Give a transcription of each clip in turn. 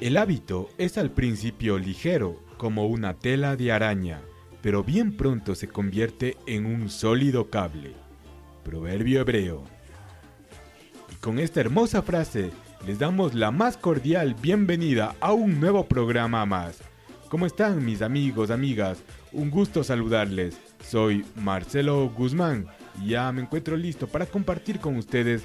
El hábito es al principio ligero, como una tela de araña, pero bien pronto se convierte en un sólido cable. Proverbio hebreo. Y con esta hermosa frase les damos la más cordial bienvenida a un nuevo programa más. ¿Cómo están mis amigos, amigas? Un gusto saludarles. Soy Marcelo Guzmán y ya me encuentro listo para compartir con ustedes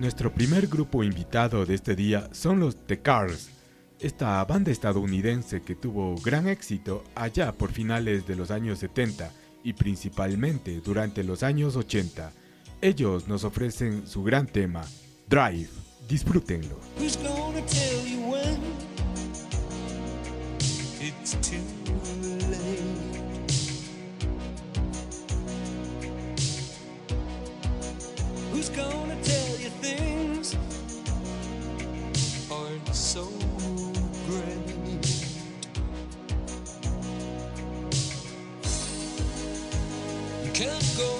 Nuestro primer grupo invitado de este día son los The Cars, esta banda estadounidense que tuvo gran éxito allá por finales de los años 70 y principalmente durante los años 80. Ellos nos ofrecen su gran tema, Drive. Disfrútenlo. so great. You can't go.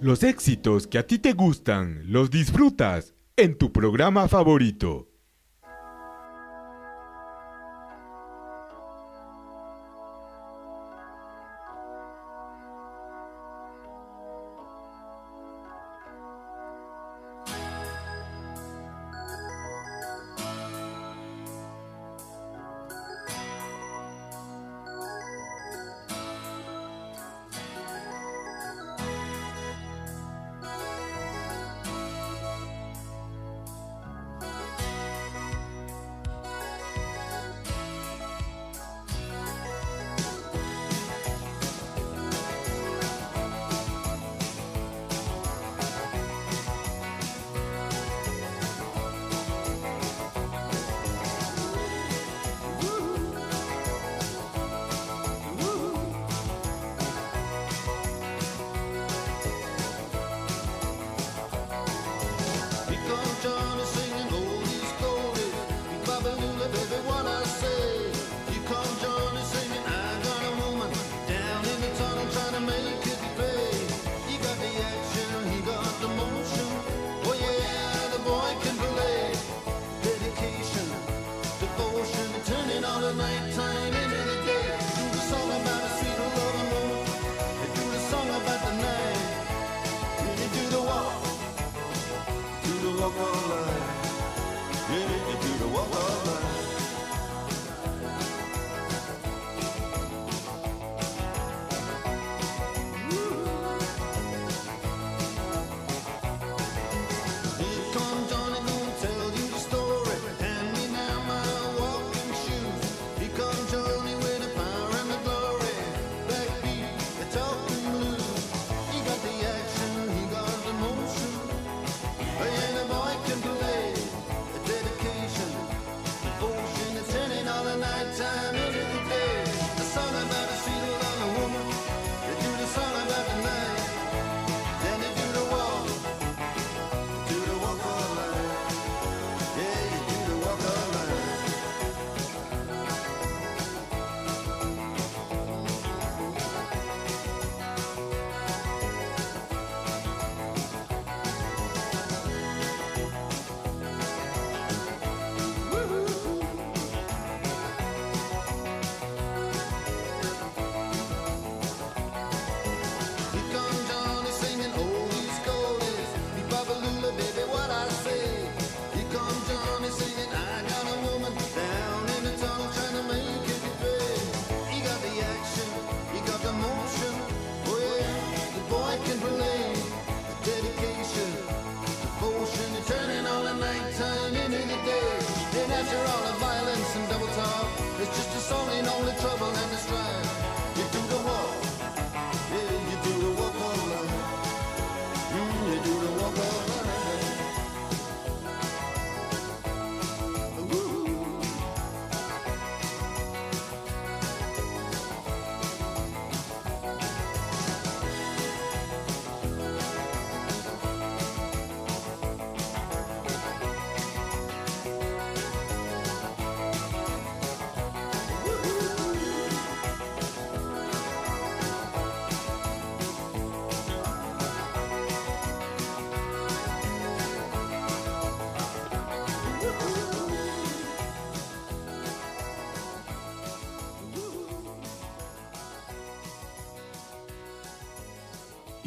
Los éxitos que a ti te gustan, los disfrutas en tu programa favorito.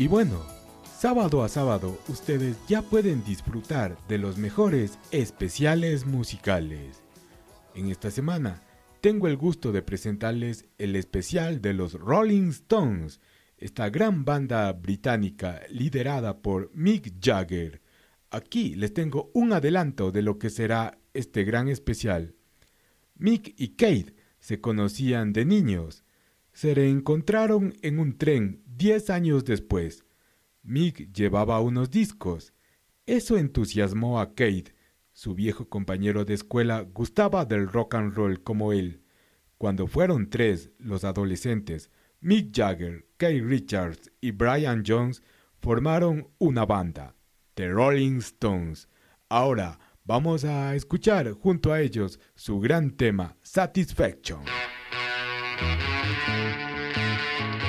Y bueno, sábado a sábado ustedes ya pueden disfrutar de los mejores especiales musicales. En esta semana tengo el gusto de presentarles el especial de los Rolling Stones, esta gran banda británica liderada por Mick Jagger. Aquí les tengo un adelanto de lo que será este gran especial. Mick y Kate se conocían de niños. Se reencontraron en un tren Diez años después, Mick llevaba unos discos. Eso entusiasmó a Kate. Su viejo compañero de escuela gustaba del rock and roll como él. Cuando fueron tres los adolescentes, Mick Jagger, Kate Richards y Brian Jones formaron una banda, The Rolling Stones. Ahora vamos a escuchar junto a ellos su gran tema, Satisfaction. Thank you.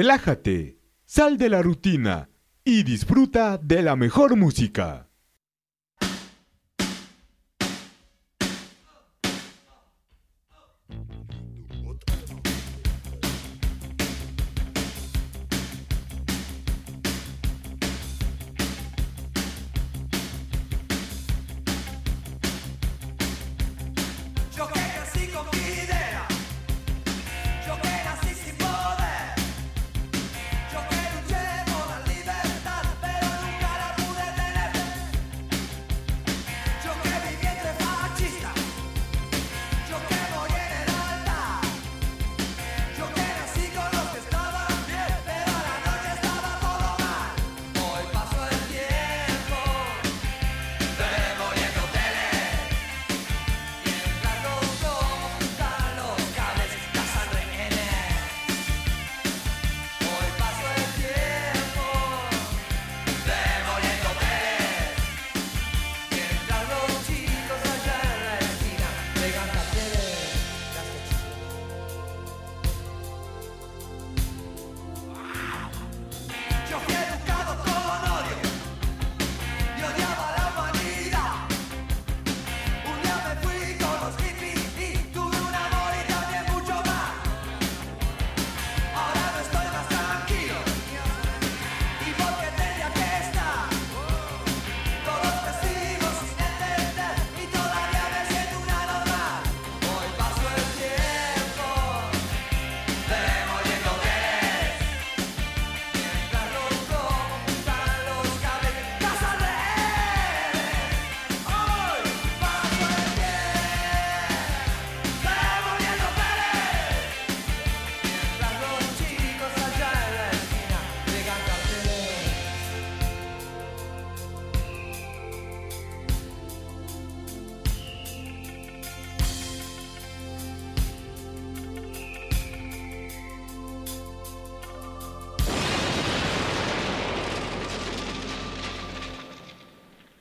Relájate, sal de la rutina y disfruta de la mejor música.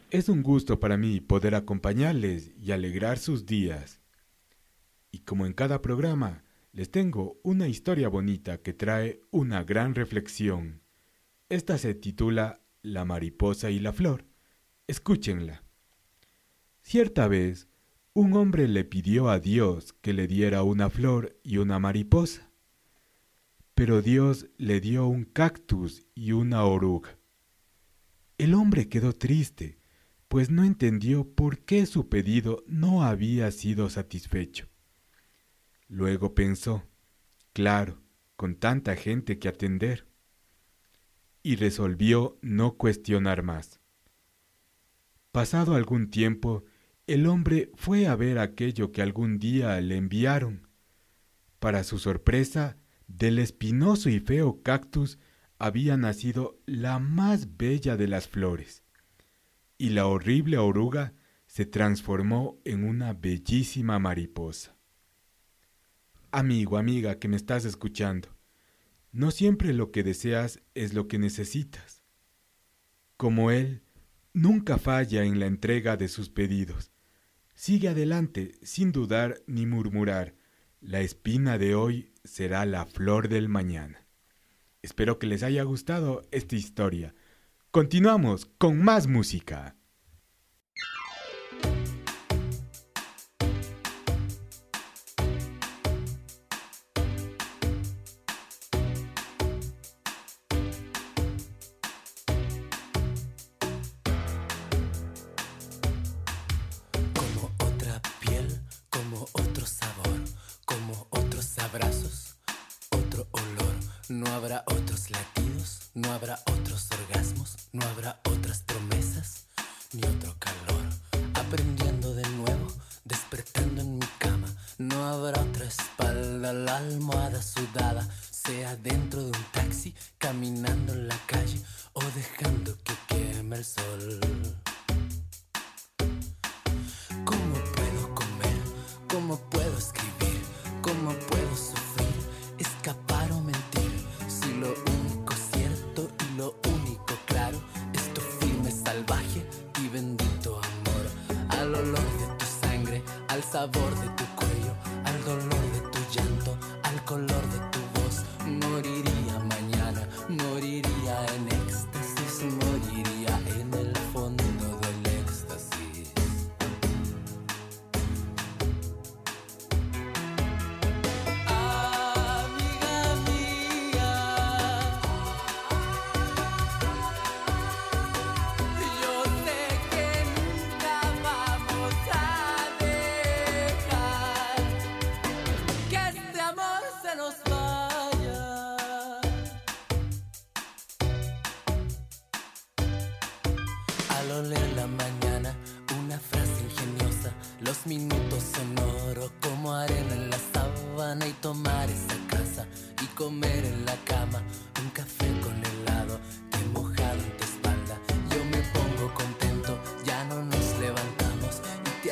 Es un gusto para mí poder acompañarles y alegrar sus días. Y como en cada programa, les tengo una historia bonita que trae una gran reflexión. Esta se titula La mariposa y la flor. Escúchenla. Cierta vez, un hombre le pidió a Dios que le diera una flor y una mariposa. Pero Dios le dio un cactus y una oruga. El hombre quedó triste pues no entendió por qué su pedido no había sido satisfecho. Luego pensó, claro, con tanta gente que atender, y resolvió no cuestionar más. Pasado algún tiempo, el hombre fue a ver aquello que algún día le enviaron. Para su sorpresa, del espinoso y feo cactus había nacido la más bella de las flores y la horrible oruga se transformó en una bellísima mariposa. Amigo, amiga que me estás escuchando, no siempre lo que deseas es lo que necesitas. Como Él, nunca falla en la entrega de sus pedidos. Sigue adelante sin dudar ni murmurar. La espina de hoy será la flor del mañana. Espero que les haya gustado esta historia. Continuamos con más música. Dolor de tu llanto, al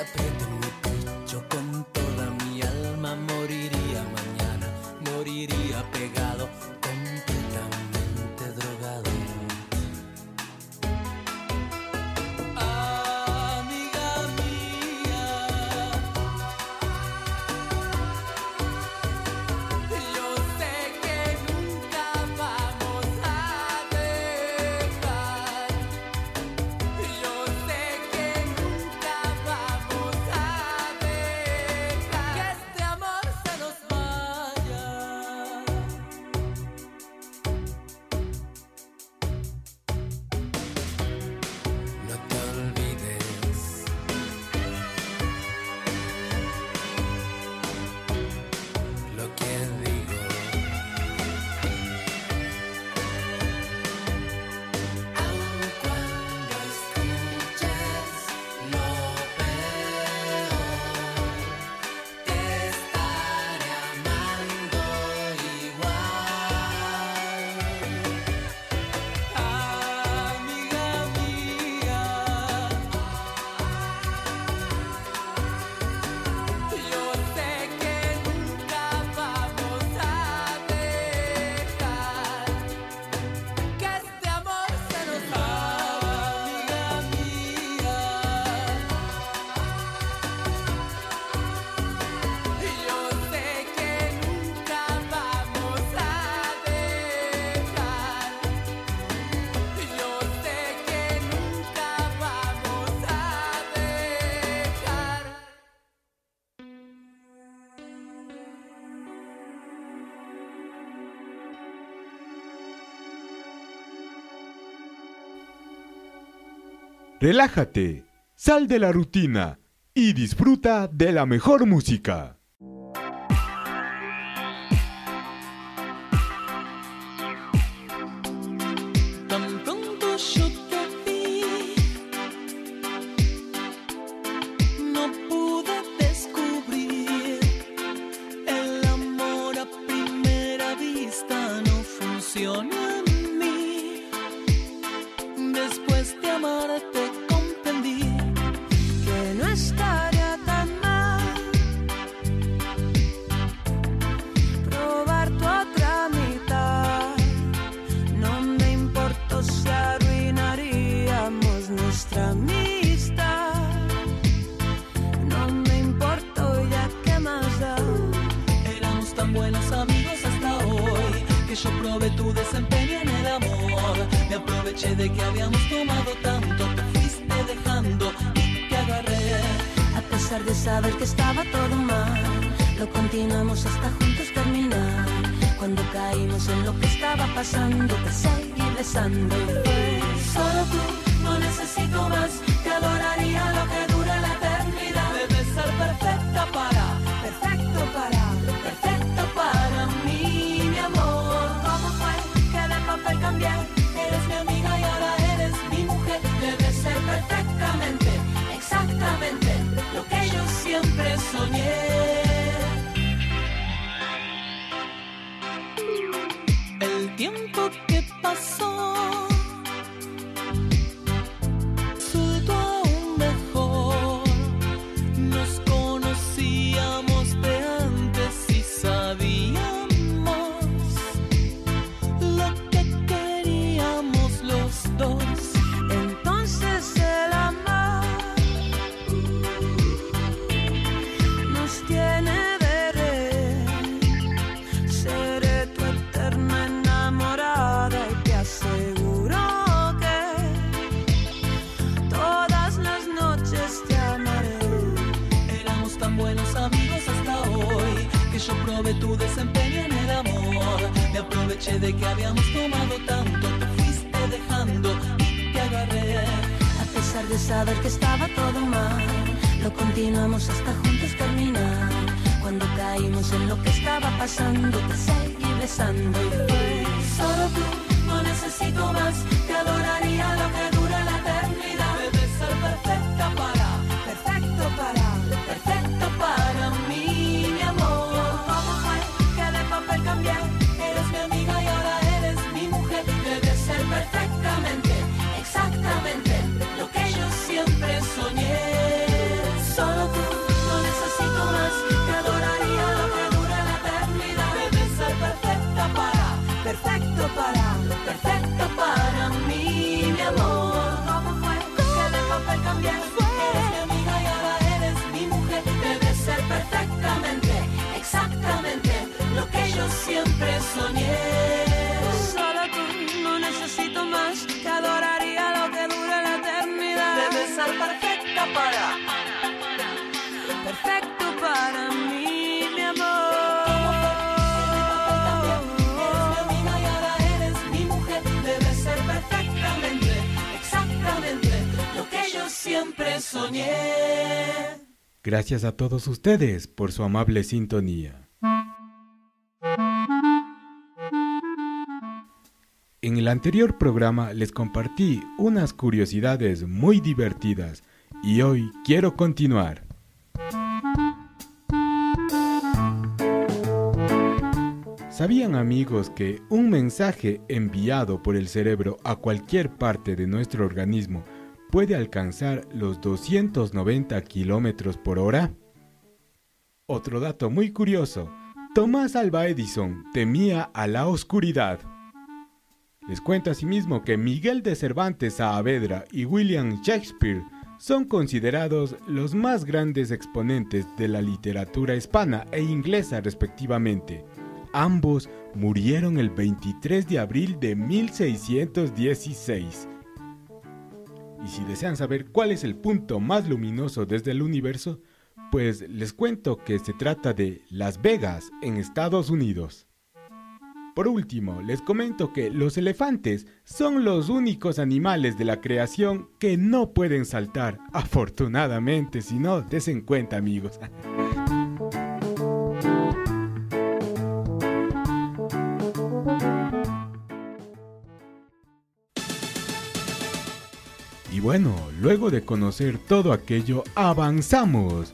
prepara. relájate, sal de la rutina y disfruta de la mejor música. para. Perfecto para mí, mi amor. Eres mi amiga y ahora eres mi mujer. Debe ser perfectamente, exactamente lo que yo siempre soñé. Gracias a todos ustedes por su amable sintonía. En el anterior programa les compartí unas curiosidades muy divertidas y hoy quiero continuar. ¿Sabían amigos que un mensaje enviado por el cerebro a cualquier parte de nuestro organismo puede alcanzar los 290 kilómetros por hora? Otro dato muy curioso, Tomás Alba Edison temía a la oscuridad. Les cuento asimismo que Miguel de Cervantes Saavedra y William Shakespeare son considerados los más grandes exponentes de la literatura hispana e inglesa respectivamente. Ambos murieron el 23 de abril de 1616. Y si desean saber cuál es el punto más luminoso desde el universo, pues les cuento que se trata de Las Vegas, en Estados Unidos. Por último, les comento que los elefantes son los únicos animales de la creación que no pueden saltar. Afortunadamente, si no, desen cuenta amigos. Y bueno, luego de conocer todo aquello, avanzamos.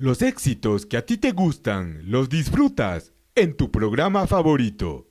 Los éxitos que a ti te gustan los disfrutas en tu programa favorito.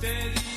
te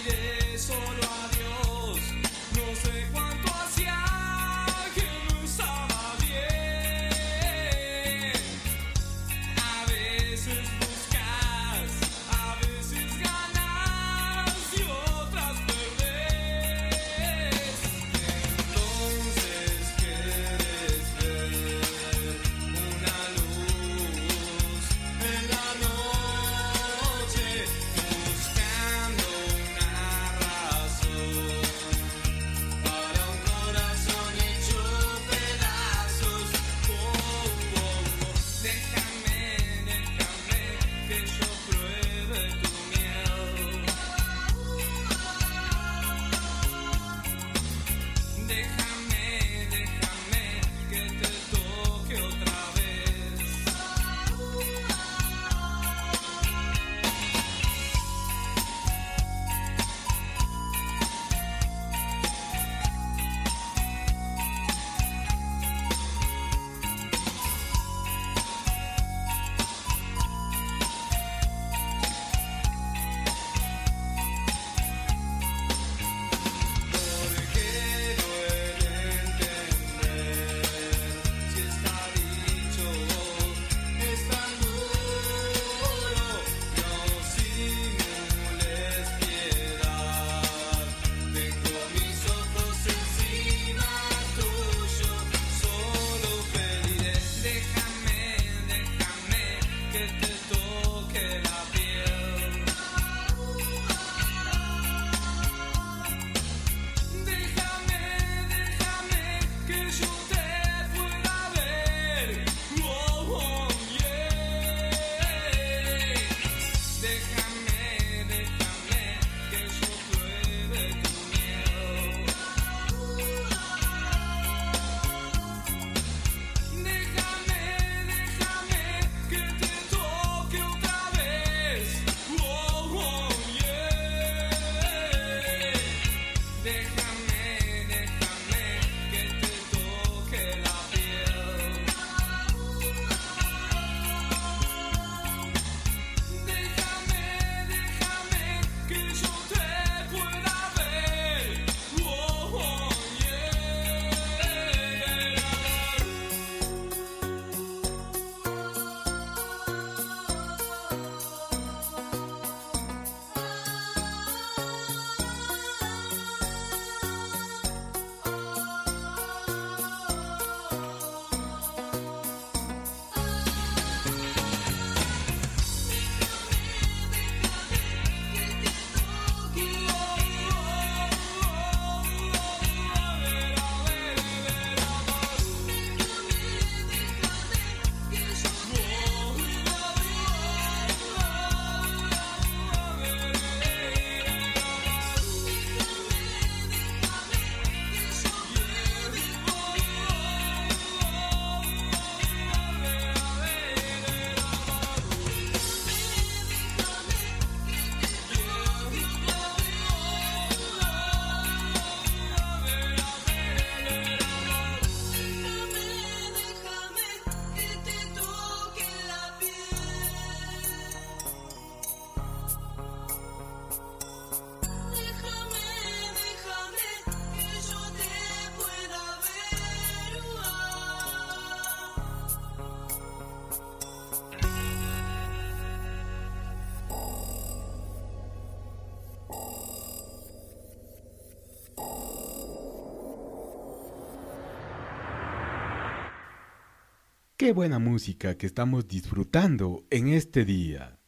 Qué buena música que estamos disfrutando en este día.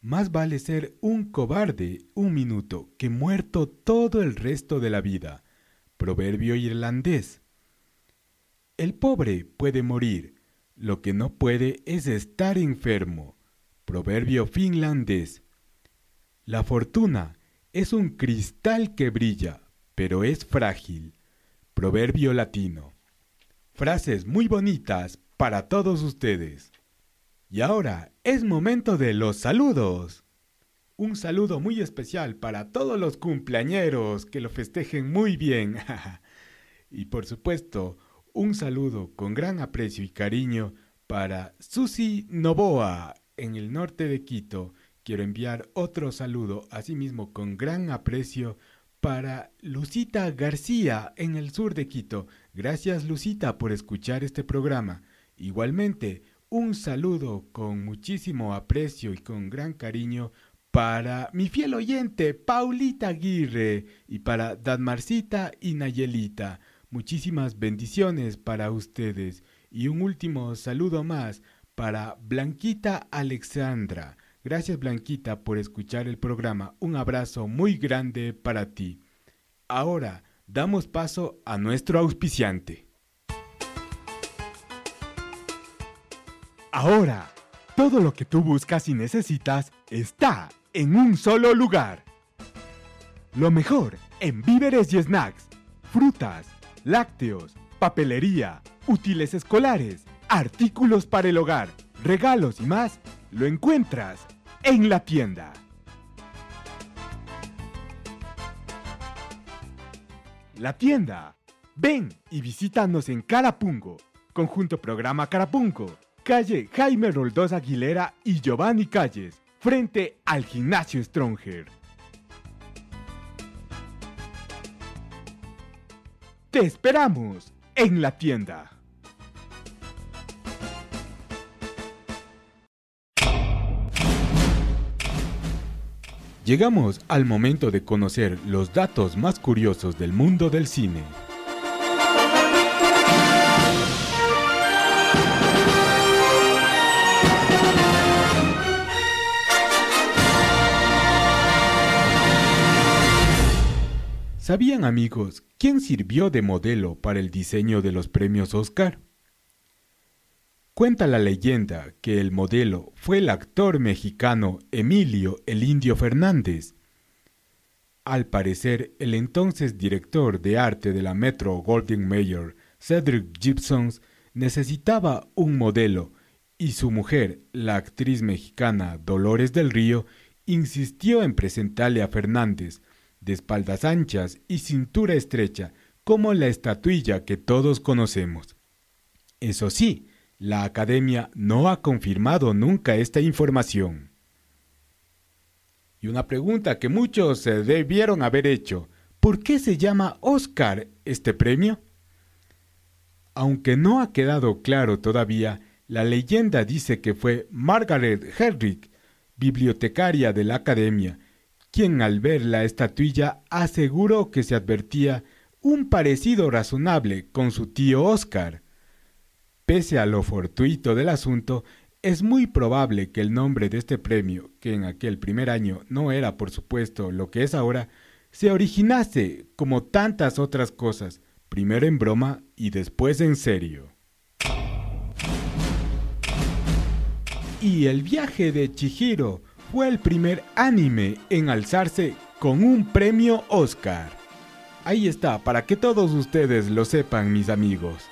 Más vale ser un cobarde un minuto que muerto todo el resto de la vida. Proverbio irlandés. El pobre puede morir, lo que no puede es estar enfermo. Proverbio finlandés. La fortuna es un cristal que brilla, pero es frágil. Proverbio latino. Frases muy bonitas para todos ustedes. Y ahora es momento de los saludos. Un saludo muy especial para todos los cumpleañeros que lo festejen muy bien. y por supuesto, un saludo con gran aprecio y cariño para Susi Novoa en el norte de Quito. Quiero enviar otro saludo, asimismo con gran aprecio para Lucita García en el sur de Quito. Gracias Lucita por escuchar este programa. Igualmente, un saludo con muchísimo aprecio y con gran cariño para mi fiel oyente Paulita Aguirre y para Dadmarcita y Nayelita. Muchísimas bendiciones para ustedes. Y un último saludo más para Blanquita Alexandra. Gracias Blanquita por escuchar el programa. Un abrazo muy grande para ti. Ahora damos paso a nuestro auspiciante. Ahora, todo lo que tú buscas y necesitas está en un solo lugar. Lo mejor en víveres y snacks, frutas, lácteos, papelería, útiles escolares, artículos para el hogar, regalos y más, lo encuentras en la tienda. La tienda. Ven y visítanos en Carapungo, conjunto programa Carapungo, calle Jaime Roldós Aguilera y Giovanni Calles, frente al gimnasio Stronger. Te esperamos en la tienda. Llegamos al momento de conocer los datos más curiosos del mundo del cine. ¿Sabían amigos quién sirvió de modelo para el diseño de los premios Oscar? Cuenta la leyenda que el modelo fue el actor mexicano Emilio el Indio Fernández. Al parecer, el entonces director de arte de la Metro Goldwyn Mayer, Cedric Gibson, necesitaba un modelo y su mujer, la actriz mexicana Dolores del Río, insistió en presentarle a Fernández, de espaldas anchas y cintura estrecha, como la estatuilla que todos conocemos. Eso sí, la Academia no ha confirmado nunca esta información. Y una pregunta que muchos se debieron haber hecho, ¿por qué se llama Oscar este premio? Aunque no ha quedado claro todavía, la leyenda dice que fue Margaret Herrick, bibliotecaria de la Academia, quien al ver la estatuilla aseguró que se advertía un parecido razonable con su tío Oscar. Pese a lo fortuito del asunto, es muy probable que el nombre de este premio, que en aquel primer año no era por supuesto lo que es ahora, se originase como tantas otras cosas, primero en broma y después en serio. Y el viaje de Chihiro fue el primer anime en alzarse con un premio Oscar. Ahí está, para que todos ustedes lo sepan, mis amigos.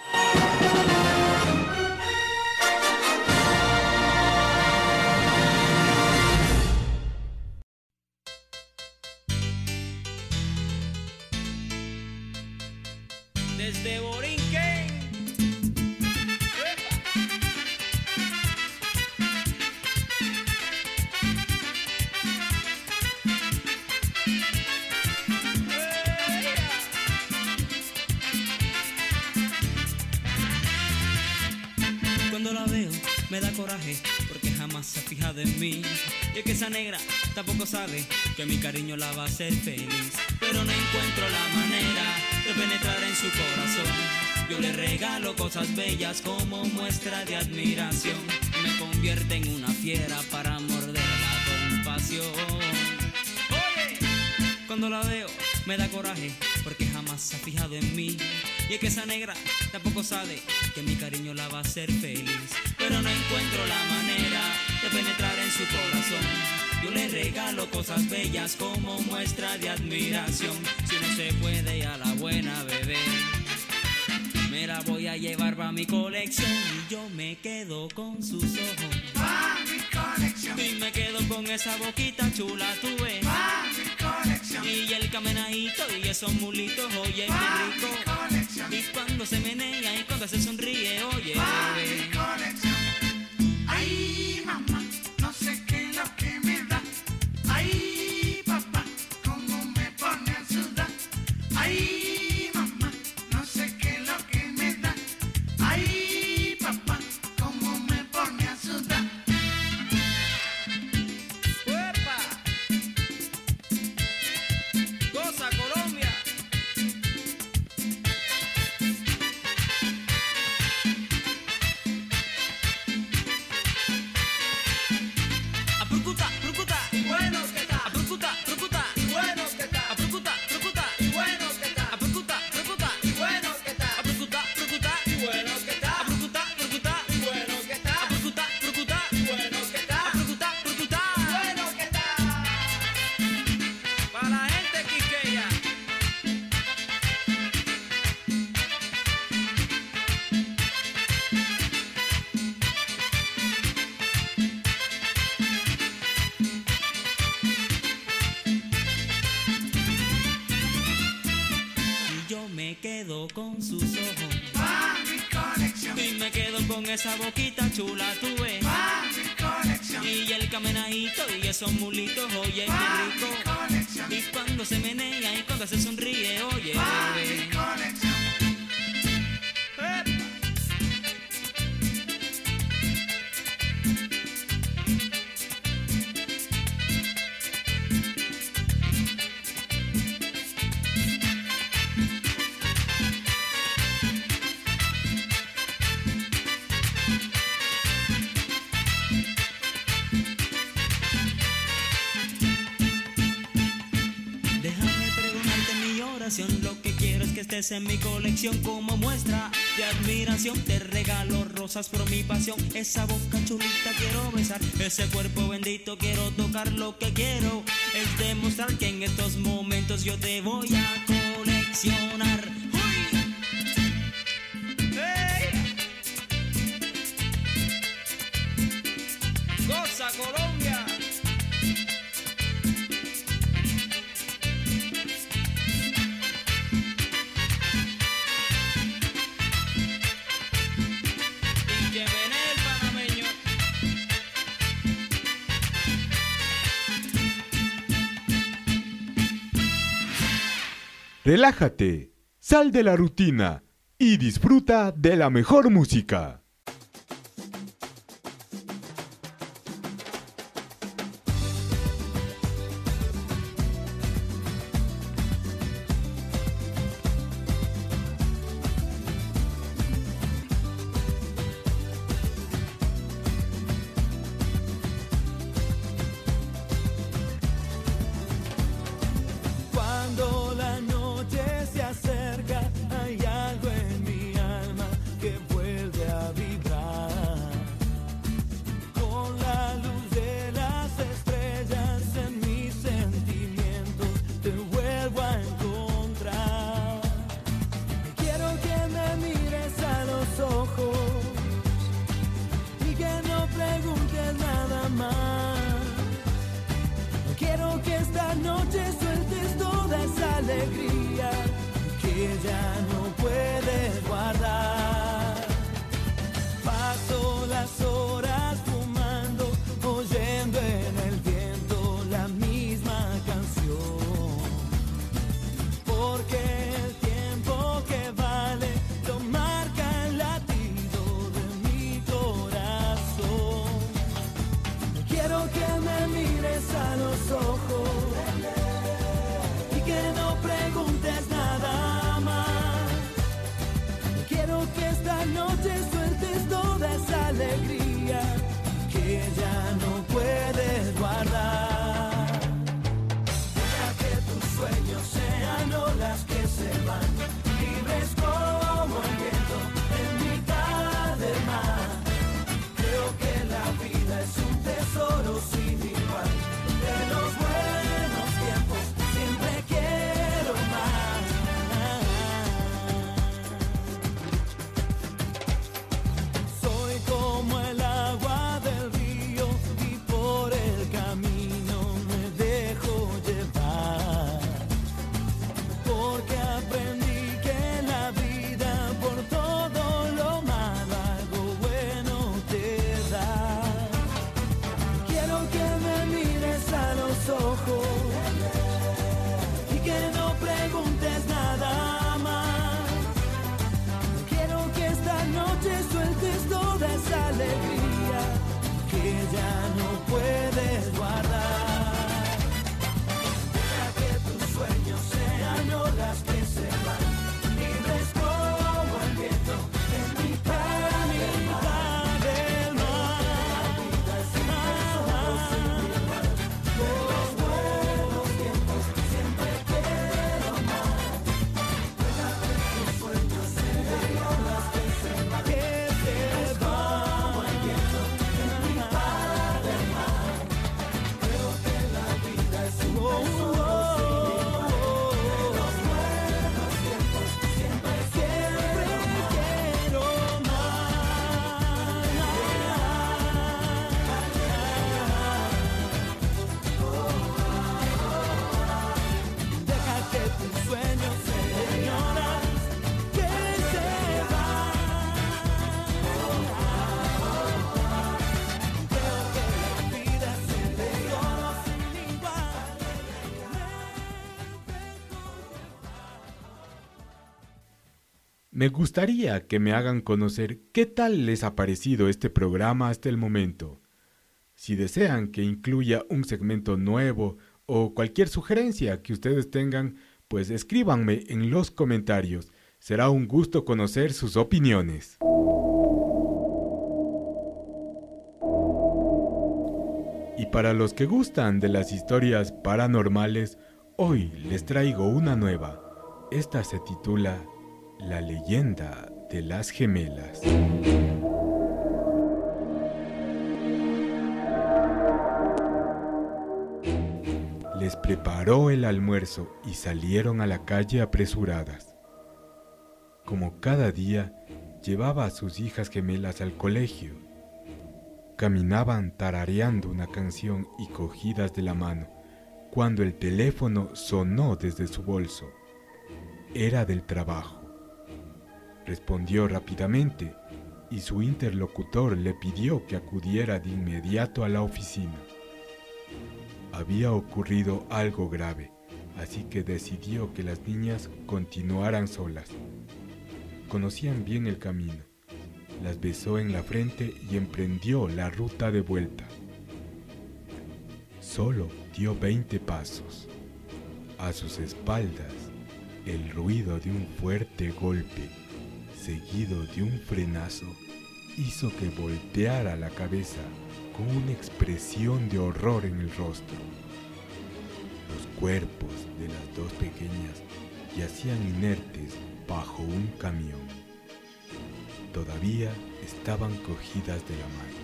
Que mi cariño la va a hacer feliz. Pero no encuentro la manera de penetrar en su corazón. Yo le regalo cosas bellas como muestra de admiración. Me convierte en una fiera para morderla con pasión. Oye, cuando la veo me da coraje porque jamás se ha fijado en mí. Y es que esa negra tampoco sabe que mi cariño la va a hacer feliz. Pero no encuentro la manera de penetrar en su corazón. Yo le regalo cosas bellas como muestra de admiración. Si no se puede a la buena bebé, me la voy a llevar para mi colección y yo me quedo con sus ojos. Pa mi colección. Y me quedo con esa boquita chula, tú ves. Pa mi colección. Y el camenadito y esos mulitos, oye, Pa qué rico. mi colección. Y cuando se menea y cuando se sonríe, oye, Pa mi colección. Mama. Esa boquita chula, pa mi colección, Y el camenadito y esos mulitos, oye, pa qué mi rico. Y cuando se menea y cuando se sonríe, oye, colección como muestra de admiración. Te regalo rosas por mi pasión, esa boca chulita quiero besar, ese cuerpo bendito quiero tocar. Lo que quiero es demostrar que en estos momentos yo te voy a coleccionar. relájate, sal de la rutina y disfruta de la mejor música. Me gustaría que me hagan conocer qué tal les ha parecido este programa hasta el momento. Si desean que incluya un segmento nuevo o cualquier sugerencia que ustedes tengan, pues escríbanme en los comentarios. Será un gusto conocer sus opiniones. Y para los que gustan de las historias paranormales, hoy les traigo una nueva. Esta se titula la leyenda de las gemelas. Les preparó el almuerzo y salieron a la calle apresuradas. Como cada día, llevaba a sus hijas gemelas al colegio. Caminaban tarareando una canción y cogidas de la mano, cuando el teléfono sonó desde su bolso. Era del trabajo. Respondió rápidamente y su interlocutor le pidió que acudiera de inmediato a la oficina. Había ocurrido algo grave, así que decidió que las niñas continuaran solas. Conocían bien el camino. Las besó en la frente y emprendió la ruta de vuelta. Solo dio 20 pasos. A sus espaldas, el ruido de un fuerte golpe seguido de un frenazo, hizo que volteara la cabeza con una expresión de horror en el rostro. Los cuerpos de las dos pequeñas yacían inertes bajo un camión. Todavía estaban cogidas de la mano.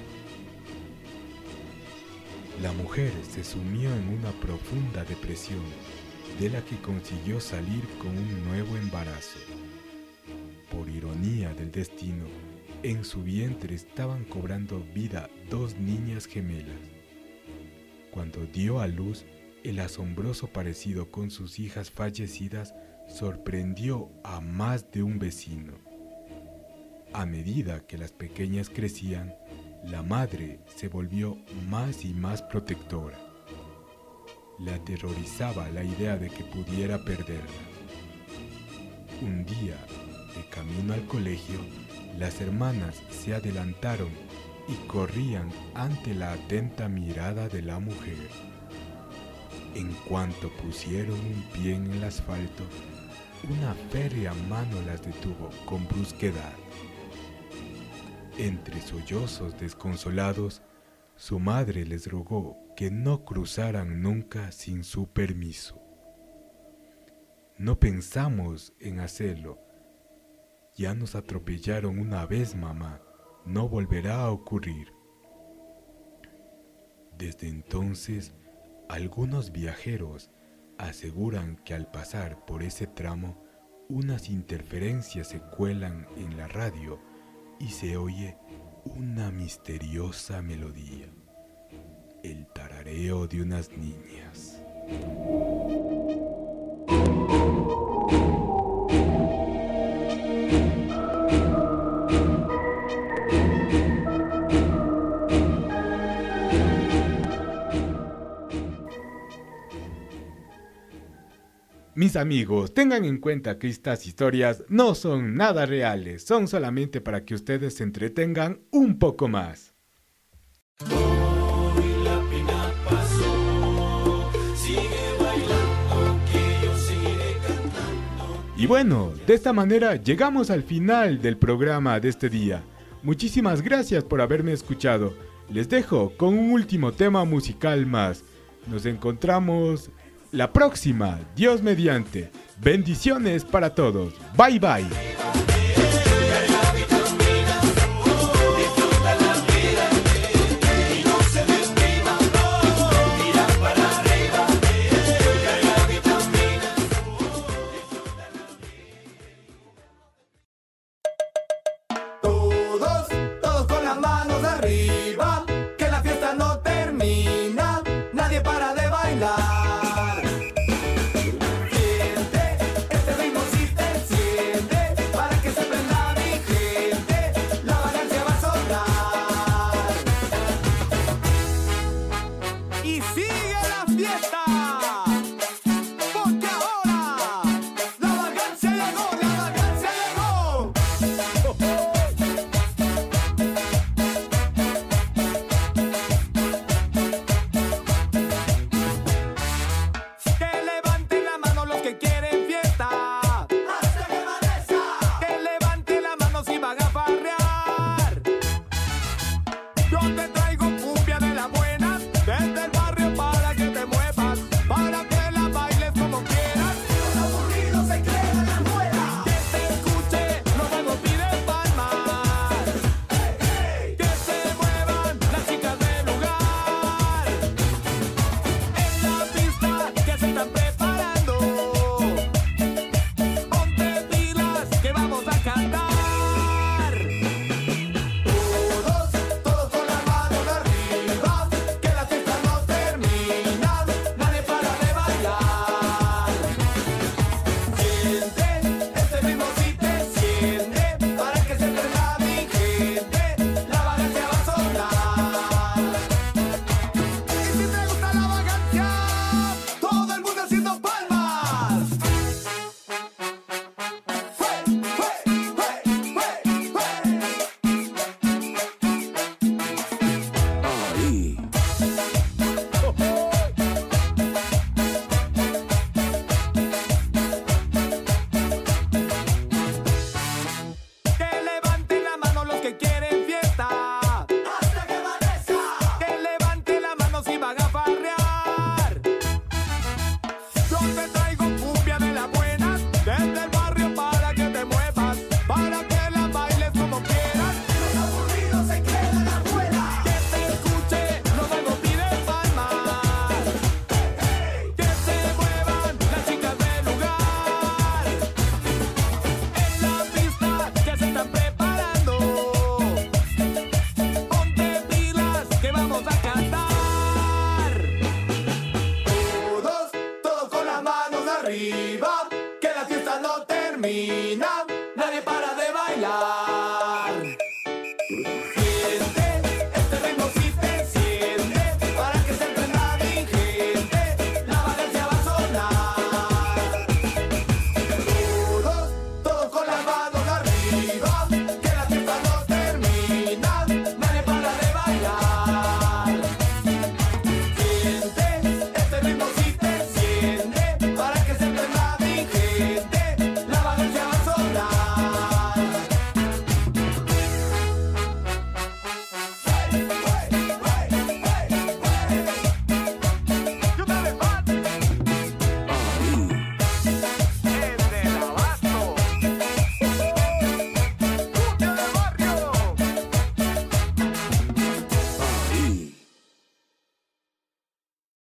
La mujer se sumió en una profunda depresión de la que consiguió salir con un nuevo embarazo. Por ironía del destino, en su vientre estaban cobrando vida dos niñas gemelas. Cuando dio a luz, el asombroso parecido con sus hijas fallecidas sorprendió a más de un vecino. A medida que las pequeñas crecían, la madre se volvió más y más protectora. Le aterrorizaba la idea de que pudiera perderla. Un día, de camino al colegio, las hermanas se adelantaron y corrían ante la atenta mirada de la mujer. En cuanto pusieron un pie en el asfalto, una férrea mano las detuvo con brusquedad. Entre sollozos desconsolados, su madre les rogó que no cruzaran nunca sin su permiso. No pensamos en hacerlo. Ya nos atropellaron una vez, mamá. No volverá a ocurrir. Desde entonces, algunos viajeros aseguran que al pasar por ese tramo, unas interferencias se cuelan en la radio y se oye una misteriosa melodía, el tarareo de unas niñas. Mis amigos, tengan en cuenta que estas historias no son nada reales, son solamente para que ustedes se entretengan un poco más. Y bueno, de esta manera llegamos al final del programa de este día. Muchísimas gracias por haberme escuchado. Les dejo con un último tema musical más. Nos encontramos la próxima, Dios mediante. Bendiciones para todos. Bye bye.